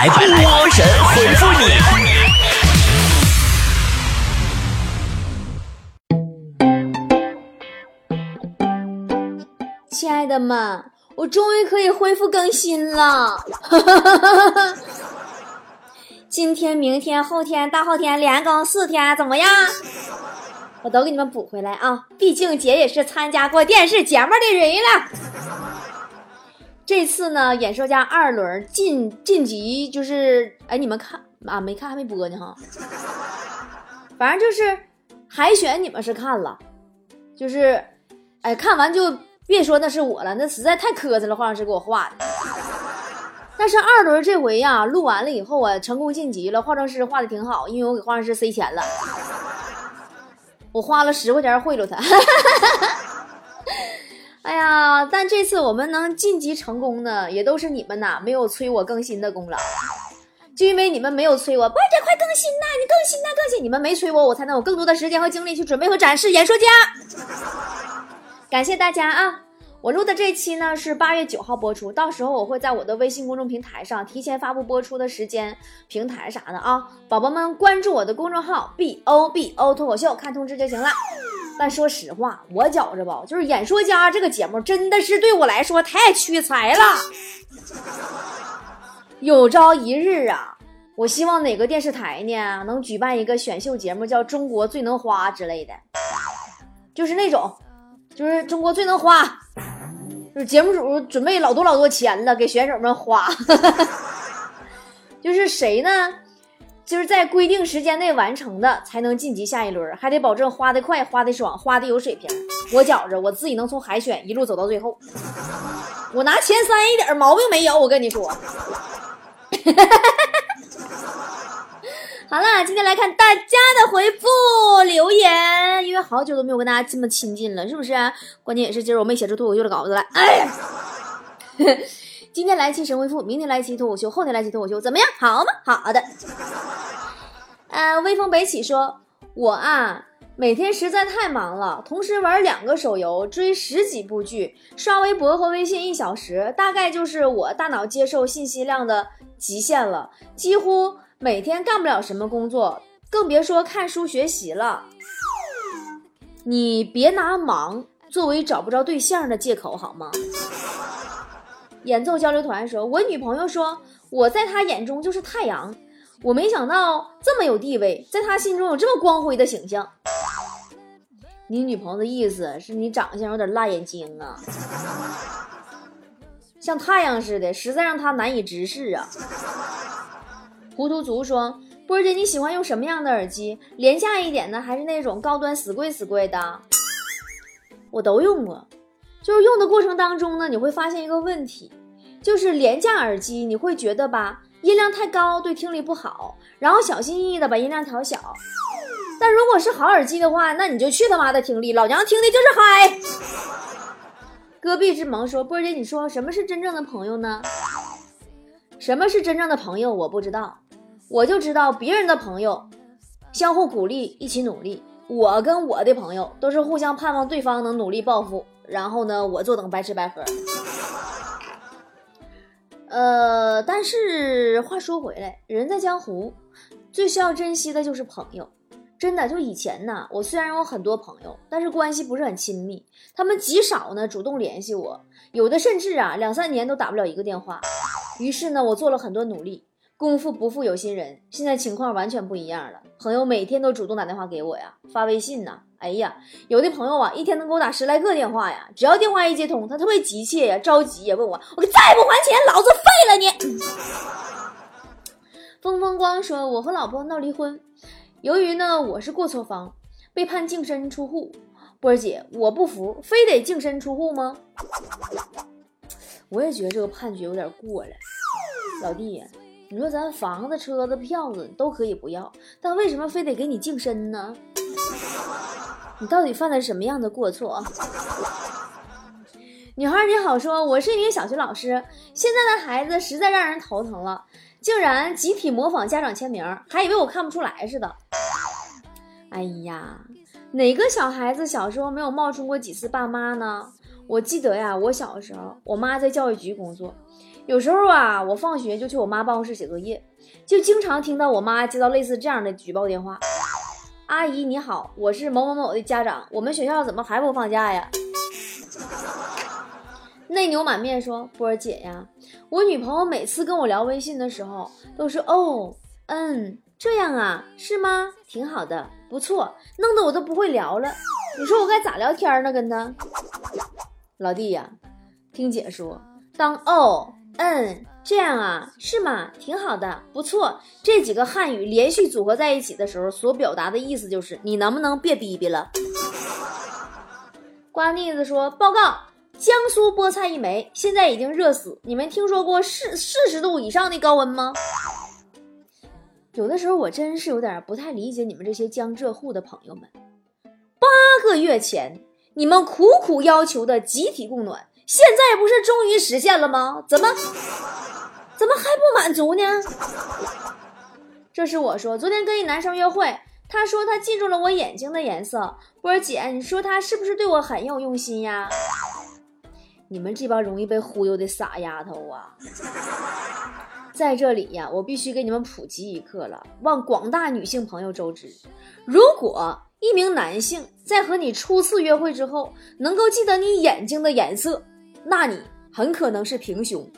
来波神回复你。亲爱的们，我终于可以恢复更新了。今天、明天、后天、大后天连更四天，怎么样？我都给你们补回来啊！毕竟姐也是参加过电视节目的人了。这次呢，演说家二轮晋晋级就是，哎，你们看啊？没看还没播呢哈。反正就是海选，你们是看了，就是，哎，看完就。别说那是我了，那实在太磕碜了。化妆师给我画的。但是二轮这回呀，录完了以后啊，成功晋级了。化妆师画的挺好，因为我给化妆师塞钱了，我花了十块钱贿赂他。哎呀，但这次我们能晋级成功呢，也都是你们呐，没有催我更新的功劳。就因为你们没有催我，波姐快更新呐，你更新呐，更新！你们没催我，我才能有更多的时间和精力去准备和展示演说家。感谢大家啊！我录的这期呢是八月九号播出，到时候我会在我的微信公众平台上提前发布播出的时间、平台啥的啊，宝宝们关注我的公众号 B O B O 脱口秀，看通知就行了。但说实话，我觉着吧，就是演说家这个节目真的是对我来说太屈才了。有朝一日啊，我希望哪个电视台呢能举办一个选秀节目，叫《中国最能花》之类的，就是那种。就是中国最能花，就是节目组准备老多老多钱了，给选手们花。就是谁呢？就是在规定时间内完成的，才能晋级下一轮，还得保证花的快、花的爽、花的有水平。我觉着我自己能从海选一路走到最后，我拿前三一点毛病没有。我跟你说。好了，今天来看大家的回复留言，因为好久都没有跟大家这么亲近了，是不是？关键也是今儿我没写出脱口秀的稿子来。哎呀，今天来期神回复，明天来期脱口秀，后天来期脱口秀，怎么样？好吗？好的。呃，微风北起说，我啊，每天实在太忙了，同时玩两个手游，追十几部剧，刷微博和微信一小时，大概就是我大脑接受信息量的极限了，几乎。每天干不了什么工作，更别说看书学习了。你别拿忙作为找不着对象的借口好吗？演奏交流团说：“我女朋友说我在她眼中就是太阳，我没想到这么有地位，在他心中有这么光辉的形象。”你女朋友的意思是你长相有点辣眼睛啊，像太阳似的，实在让他难以直视啊。糊涂族说：“波姐，你喜欢用什么样的耳机？廉价一点的，还是那种高端死贵死贵的？我都用过。就是用的过程当中呢，你会发现一个问题，就是廉价耳机你会觉得吧，音量太高对听力不好，然后小心翼翼的把音量调小。但如果是好耳机的话，那你就去他妈的听力，老娘听的就是嗨。”戈壁之萌说：“波姐，你说什么是真正的朋友呢？什么是真正的朋友？我不知道。”我就知道别人的朋友，相互鼓励，一起努力。我跟我的朋友都是互相盼望对方能努力报复，然后呢，我坐等白吃白喝。呃，但是话说回来，人在江湖，最需要珍惜的就是朋友。真的，就以前呢，我虽然有很多朋友，但是关系不是很亲密，他们极少呢主动联系我，有的甚至啊两三年都打不了一个电话。于是呢，我做了很多努力。功夫不负有心人，现在情况完全不一样了。朋友每天都主动打电话给我呀，发微信呐。哎呀，有的朋友啊，一天能给我打十来个电话呀。只要电话一接通，他特别急切呀，着急呀，问我，我再不还钱，老子废了你。风风光说，我和老婆闹离婚，由于呢我是过错方，被判净身出户。波儿姐，我不服，非得净身出户吗？我也觉得这个判决有点过了，老弟。你说咱房子、车子、票子都可以不要，但为什么非得给你净身呢？你到底犯了什么样的过错？女孩你好，说我是一名小学老师，现在的孩子实在让人头疼了，竟然集体模仿家长签名，还以为我看不出来似的。哎呀，哪个小孩子小时候没有冒充过几次爸妈呢？我记得呀，我小时候，我妈在教育局工作。有时候啊，我放学就去我妈办公室写作业，就经常听到我妈接到类似这样的举报电话：“阿姨你好，我是某某某的家长，我们学校怎么还不放假呀？”内牛满面说：“波儿姐呀，我女朋友每次跟我聊微信的时候都是哦，嗯，这样啊，是吗？挺好的，不错，弄得我都不会聊了。你说我该咋聊天呢？跟他老弟呀，听姐说，当哦，嗯，这样啊，是吗？挺好的，不错。这几个汉语连续组合在一起的时候，所表达的意思就是你能不能别逼逼了？”瓜腻子说：“报告。”江苏菠菜一枚，现在已经热死。你们听说过四四十度以上的高温吗？有的时候我真是有点不太理解你们这些江浙沪的朋友们。八个月前你们苦苦要求的集体供暖，现在不是终于实现了吗？怎么怎么还不满足呢？这是我说，昨天跟一男生约会，他说他记住了我眼睛的颜色。波儿姐，你说他是不是对我很有用心呀？你们这帮容易被忽悠的傻丫头啊！在这里呀，我必须给你们普及一课了，望广大女性朋友周知：如果一名男性在和你初次约会之后能够记得你眼睛的颜色，那你很可能是平胸。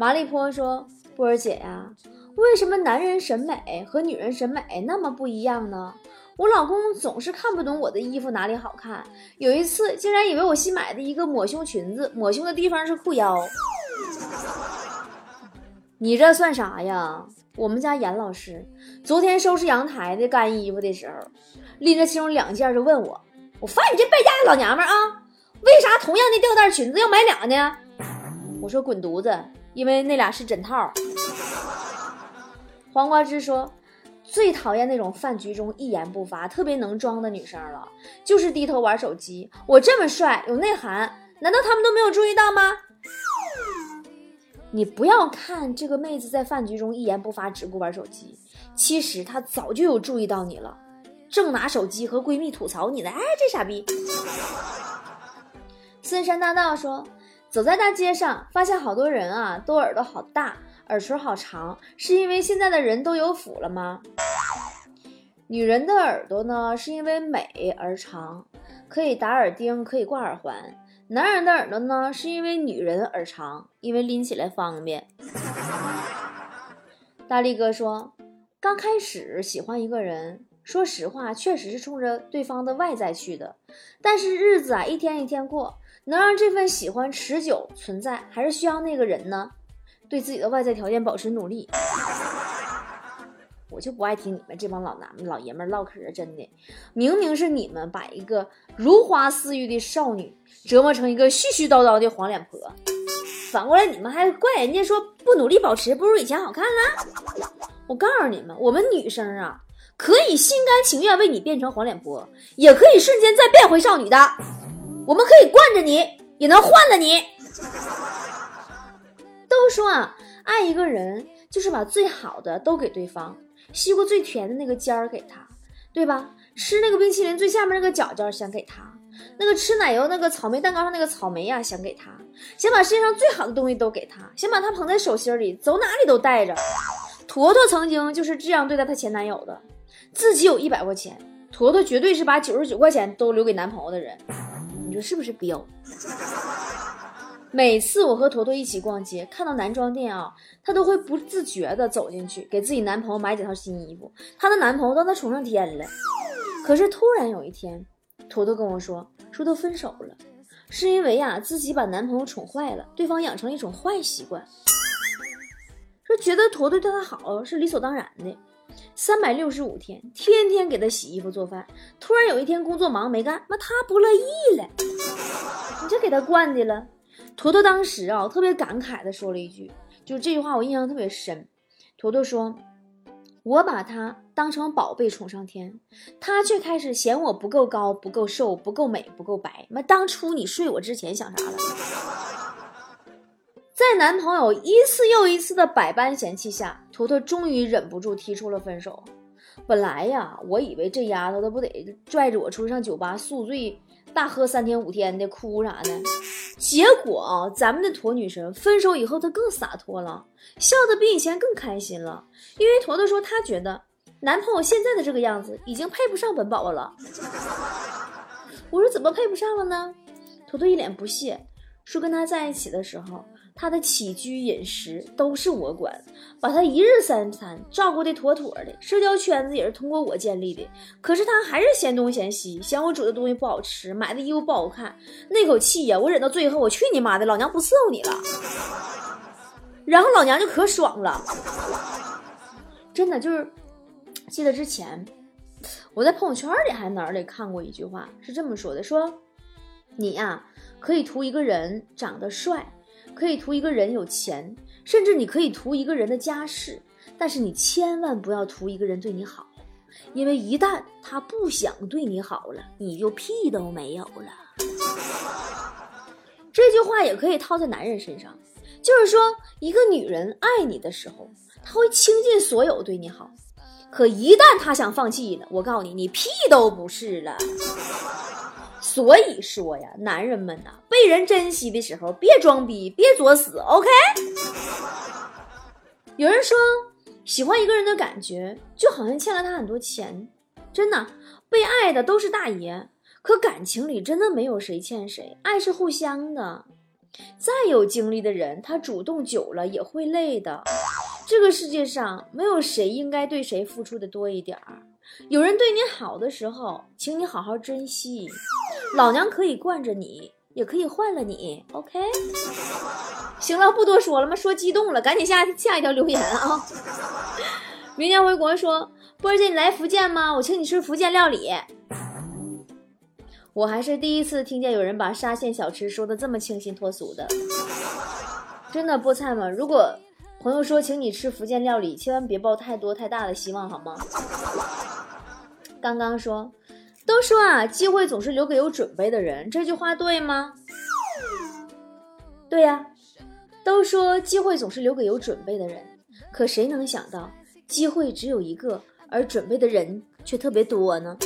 麻利坡说：“波儿姐呀，为什么男人审美和女人审美那么不一样呢？”我老公总是看不懂我的衣服哪里好看，有一次竟然以为我新买的一个抹胸裙子，抹胸的地方是裤腰。你这算啥呀？我们家严老师昨天收拾阳台的干衣服的时候，拎着其中两件就问我：“我发现你这败家的老娘们啊，为啥同样的吊带裙子要买俩呢？”我说：“滚犊子，因为那俩是枕套。”黄瓜汁说。最讨厌那种饭局中一言不发、特别能装的女生了，就是低头玩手机。我这么帅、有内涵，难道他们都没有注意到吗？你不要看这个妹子在饭局中一言不发、只顾玩手机，其实她早就有注意到你了，正拿手机和闺蜜吐槽你呢。哎，这傻逼！森山大道说，走在大街上，发现好多人啊，都耳朵好大。耳垂好长，是因为现在的人都有福了吗？女人的耳朵呢，是因为美而长，可以打耳钉，可以挂耳环。男人的耳朵呢，是因为女人而长，因为拎起来方便。大力哥说，刚开始喜欢一个人，说实话，确实是冲着对方的外在去的。但是日子啊，一天一天过，能让这份喜欢持久存在，还是需要那个人呢。对自己的外在条件保持努力，我就不爱听你们这帮老男老爷们唠嗑，真的，明明是你们把一个如花似玉的少女折磨成一个絮絮叨叨的黄脸婆，反过来你们还怪人家说不努力保持不如以前好看了。我告诉你们，我们女生啊，可以心甘情愿为你变成黄脸婆，也可以瞬间再变回少女的，我们可以惯着你，也能换了你。都说啊，爱一个人就是把最好的都给对方，西瓜最甜的那个尖儿给他，对吧？吃那个冰淇淋最下面那个角角想给他，那个吃奶油那个草莓蛋糕上那个草莓呀想给他，想把世界上最好的东西都给他，想把他捧在手心里，走哪里都带着。坨坨曾经就是这样对待她前男友的，自己有一百块钱，坨坨绝对是把九十九块钱都留给男朋友的人，是不是彪？每次我和坨坨一起逛街，看到男装店啊，她都会不自觉地走进去，给自己男朋友买几套新衣服。她的男朋友都能宠上天了。可是突然有一天，坨坨跟我说，说都分手了，是因为呀自己把男朋友宠坏了，对方养成了一种坏习惯，说觉得坨坨对她好是理所当然的，三百六十五天天天给他洗衣服做饭。突然有一天工作忙没干，妈他不乐意了，你这给他惯的了。坨坨当时啊，特别感慨的说了一句，就这句话我印象特别深。坨坨说：“我把他当成宝贝宠上天，他却开始嫌我不够高、不够瘦、不够美、不够白。妈，当初你睡我之前想啥了？”在男朋友一次又一次的百般嫌弃下，坨坨终于忍不住提出了分手。本来呀，我以为这丫头她不得拽着我出去上酒吧宿醉，大喝三天五天的，哭啥的。结果啊，咱们的坨女神分手以后，她更洒脱了，笑得比以前更开心了。因为坨坨说，她觉得男朋友现在的这个样子已经配不上本宝宝了。我说怎么配不上了呢？坨坨一脸不屑，说跟他在一起的时候。他的起居饮食都是我管，把他一日三餐照顾的妥妥的，社交圈子也是通过我建立的。可是他还是嫌东嫌西，嫌我煮的东西不好吃，买的衣服不好看，那口气呀，我忍到最后，我去你妈的，老娘不伺候你了。然后老娘就可爽了，真的就是，记得之前我在朋友圈里还哪里看过一句话，是这么说的：说你呀，可以图一个人长得帅。可以图一个人有钱，甚至你可以图一个人的家世，但是你千万不要图一个人对你好，因为一旦他不想对你好了，你就屁都没有了。这句话也可以套在男人身上，就是说，一个女人爱你的时候，她会倾尽所有对你好，可一旦她想放弃了，我告诉你，你屁都不是了。所以说呀，男人们呐，被人珍惜的时候，别装逼，别作死，OK？有人说，喜欢一个人的感觉，就好像欠了他很多钱。真的，被爱的都是大爷。可感情里真的没有谁欠谁，爱是互相的。再有精力的人，他主动久了也会累的。这个世界上没有谁应该对谁付出的多一点儿。有人对你好的时候，请你好好珍惜。老娘可以惯着你，也可以换了你，OK？行了，不多说了嘛，说激动了，赶紧下下一条留言啊！明年回国说，波儿姐你来福建吗？我请你吃福建料理。我还是第一次听见有人把沙县小吃说的这么清新脱俗的，真的菠菜吗？如果朋友说请你吃福建料理，千万别抱太多太大的希望好吗？刚刚说。都说啊，机会总是留给有准备的人，这句话对吗？对呀，都说机会总是留给有准备的人，可谁能想到机会只有一个，而准备的人却特别多呢？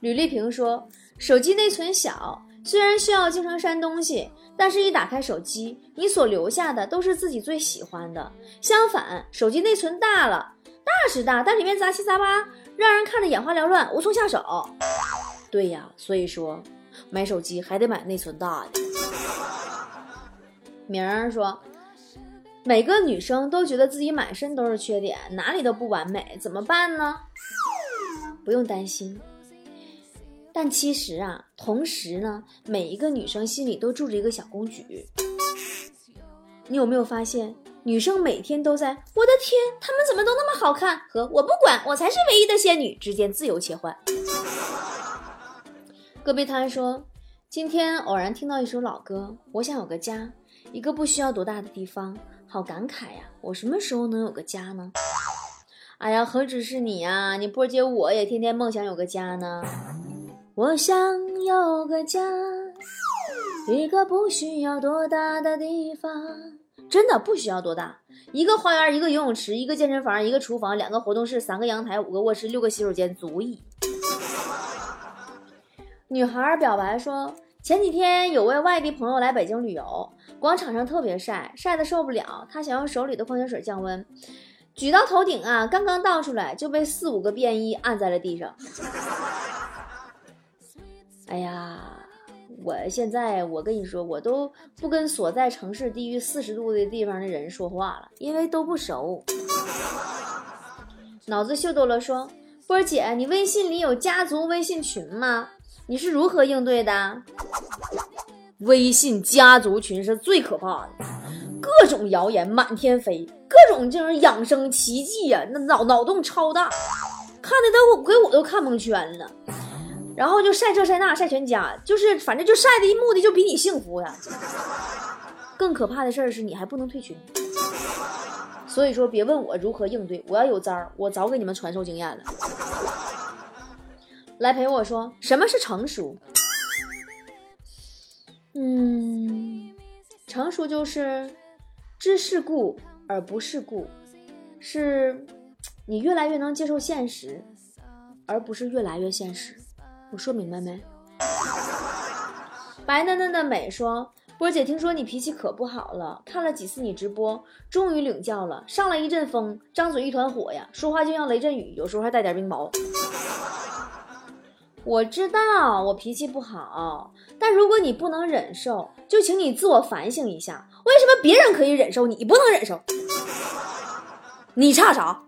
吕丽萍说，手机内存小，虽然需要经常删东西，但是一打开手机，你所留下的都是自己最喜欢的。相反，手机内存大了，大是大，但里面杂七杂八。让人看着眼花缭乱，无从下手。对呀，所以说买手机还得买内存大的。明儿说，每个女生都觉得自己满身都是缺点，哪里都不完美，怎么办呢？不用担心。但其实啊，同时呢，每一个女生心里都住着一个小公举。你有没有发现？女生每天都在，我的天，她们怎么都那么好看？和我不管，我才是唯一的仙女之间自由切换。戈壁滩说，今天偶然听到一首老歌，我想有个家，一个不需要多大的地方，好感慨呀！我什么时候能有个家呢？哎呀，何止是你呀，你波姐我也天天梦想有个家呢。我想有个家，一个不需要多大的地方。真的不需要多大，一个花园，一个游泳池，一个健身房，一个厨房，两个活动室，三个阳台，五个卧室，六个洗手间，足矣。女孩表白说，前几天有位外地朋友来北京旅游，广场上特别晒，晒得受不了，他想用手里的矿泉水降温，举到头顶啊，刚刚倒出来就被四五个便衣按在了地上。哎呀！我现在，我跟你说，我都不跟所在城市低于四十度的地方的人说话了，因为都不熟。脑子秀逗了说：“波姐，你微信里有家族微信群吗？你是如何应对的？”微信家族群是最可怕的，各种谣言满天飞，各种就是养生奇迹呀，那脑脑洞超大，看的都给我都看蒙圈了。然后就晒这晒那晒全家，就是反正就晒的目的就比你幸福呀。更可怕的事儿是你还不能退群，所以说别问我如何应对，我要有招儿，我早给你们传授经验了。来陪我说什么是成熟？嗯，成熟就是知世故而不世故，是你越来越能接受现实，而不是越来越现实。我说明白没？白嫩嫩的美说：“波姐，听说你脾气可不好了，看了几次你直播，终于领教了。上来一阵风，张嘴一团火呀，说话就像雷阵雨，有时候还带点冰雹。我知道我脾气不好，但如果你不能忍受，就请你自我反省一下，为什么别人可以忍受，你不能忍受？你差啥？”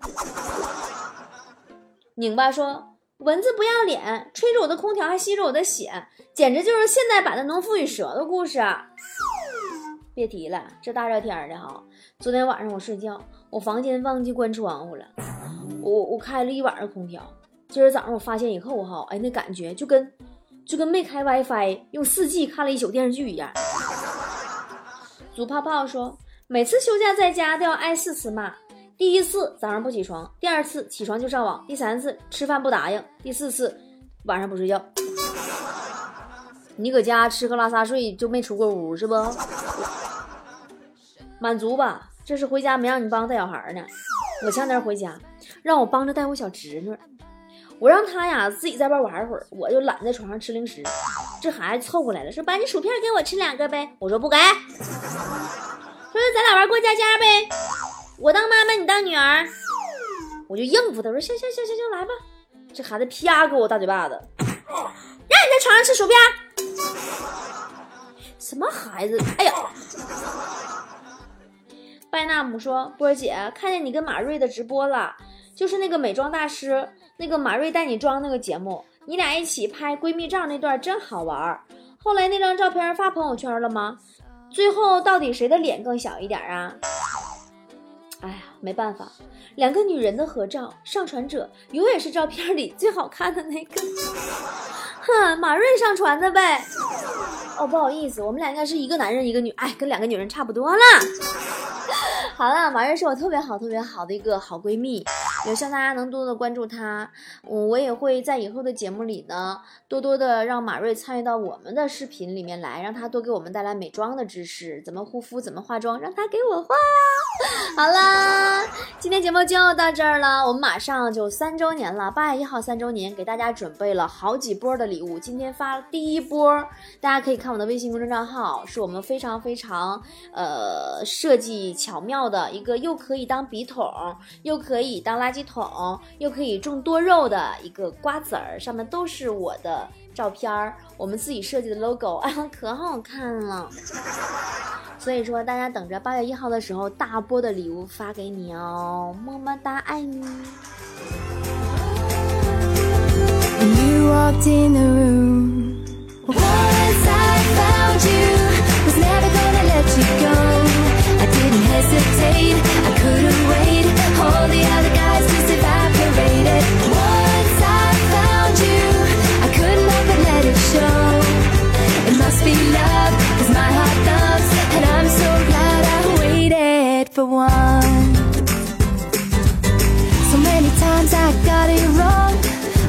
拧巴说。蚊子不要脸，吹着我的空调还吸着我的血，简直就是现代版的农夫与蛇的故事。别提了，这大热天的哈，昨天晚上我睡觉，我房间忘记关窗户了，我我开了一晚上空调。今儿早上我发现以后哈，哎，那感觉就跟就跟没开 WiFi 用 4G 看了一宿电视剧一样。祖泡泡说，每次休假在家都要挨四次骂。第一次早上不起床，第二次起床就上网，第三次吃饭不答应，第四次晚上不睡觉。你搁家吃喝拉撒睡就没出过屋是不？满足吧？这是回家没让你帮带小孩呢。我前天回家，让我帮着带我小侄女，我让他呀自己在外玩会儿，我就懒在床上吃零食。这孩子凑过来了，说把你薯片给我吃两个呗。我说不给。说咱俩玩过家家呗。我当妈妈，你当女儿，我就应付他，说行行行行行，来吧。这孩子啪给我大嘴巴子，让你在床上吃薯片。什么孩子？哎呀！拜纳姆说：“波儿姐，看见你跟马瑞的直播了，就是那个美妆大师，那个马瑞带你妆那个节目，你俩一起拍闺蜜照那段真好玩。后来那张照片发朋友圈了吗？最后到底谁的脸更小一点啊？”没办法，两个女人的合照，上传者永远是照片里最好看的那个。哼，马瑞上传的呗。哦，不好意思，我们俩应该是一个男人一个女，哎，跟两个女人差不多啦。好了，马瑞是我特别好、特别好的一个好闺蜜，也希望大家能多多的关注她。嗯，我也会在以后的节目里呢，多多的让马瑞参与到我们的视频里面来，让她多给我们带来美妆的知识，怎么护肤，怎么化妆，让她给我画。好啦，今天节目就到这儿了，我们马上就三周年了，八月一号三周年，给大家准备了好几波的礼物。今天发第一波，大家可以看我的微信公众账号，是我们非常非常呃设计巧妙的一个，又可以当笔筒，又可以当拉垃圾桶，又可以种多肉的一个瓜子儿，上面都是我的照片儿，我们自己设计的 logo，哎，可好看了。所以说，大家等着八月一号的时候，大波的礼物发给你哦，么么哒，爱你。for one. So many times I got it wrong.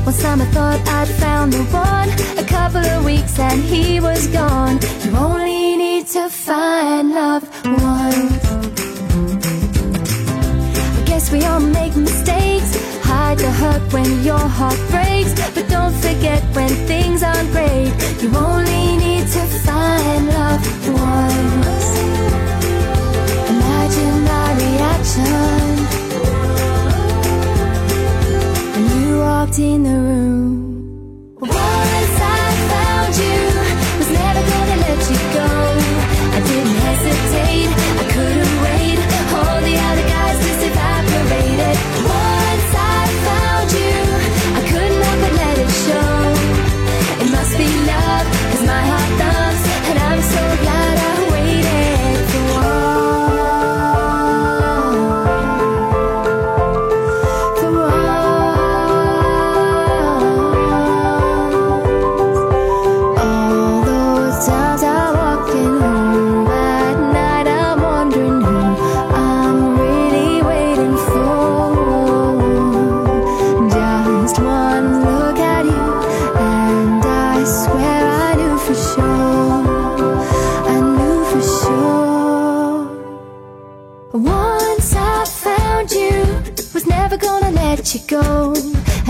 One time I thought I'd found the one. A couple of weeks and he was gone. You only need to find love once. I guess we all make mistakes. Hide the hurt when your heart breaks. But don't forget when things aren't great. You only need to find love once. Reaction. When you walked in the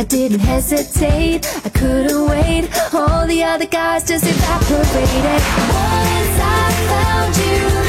didn't hesitate, I couldn't wait. All the other guys just evaporated. Once I found you.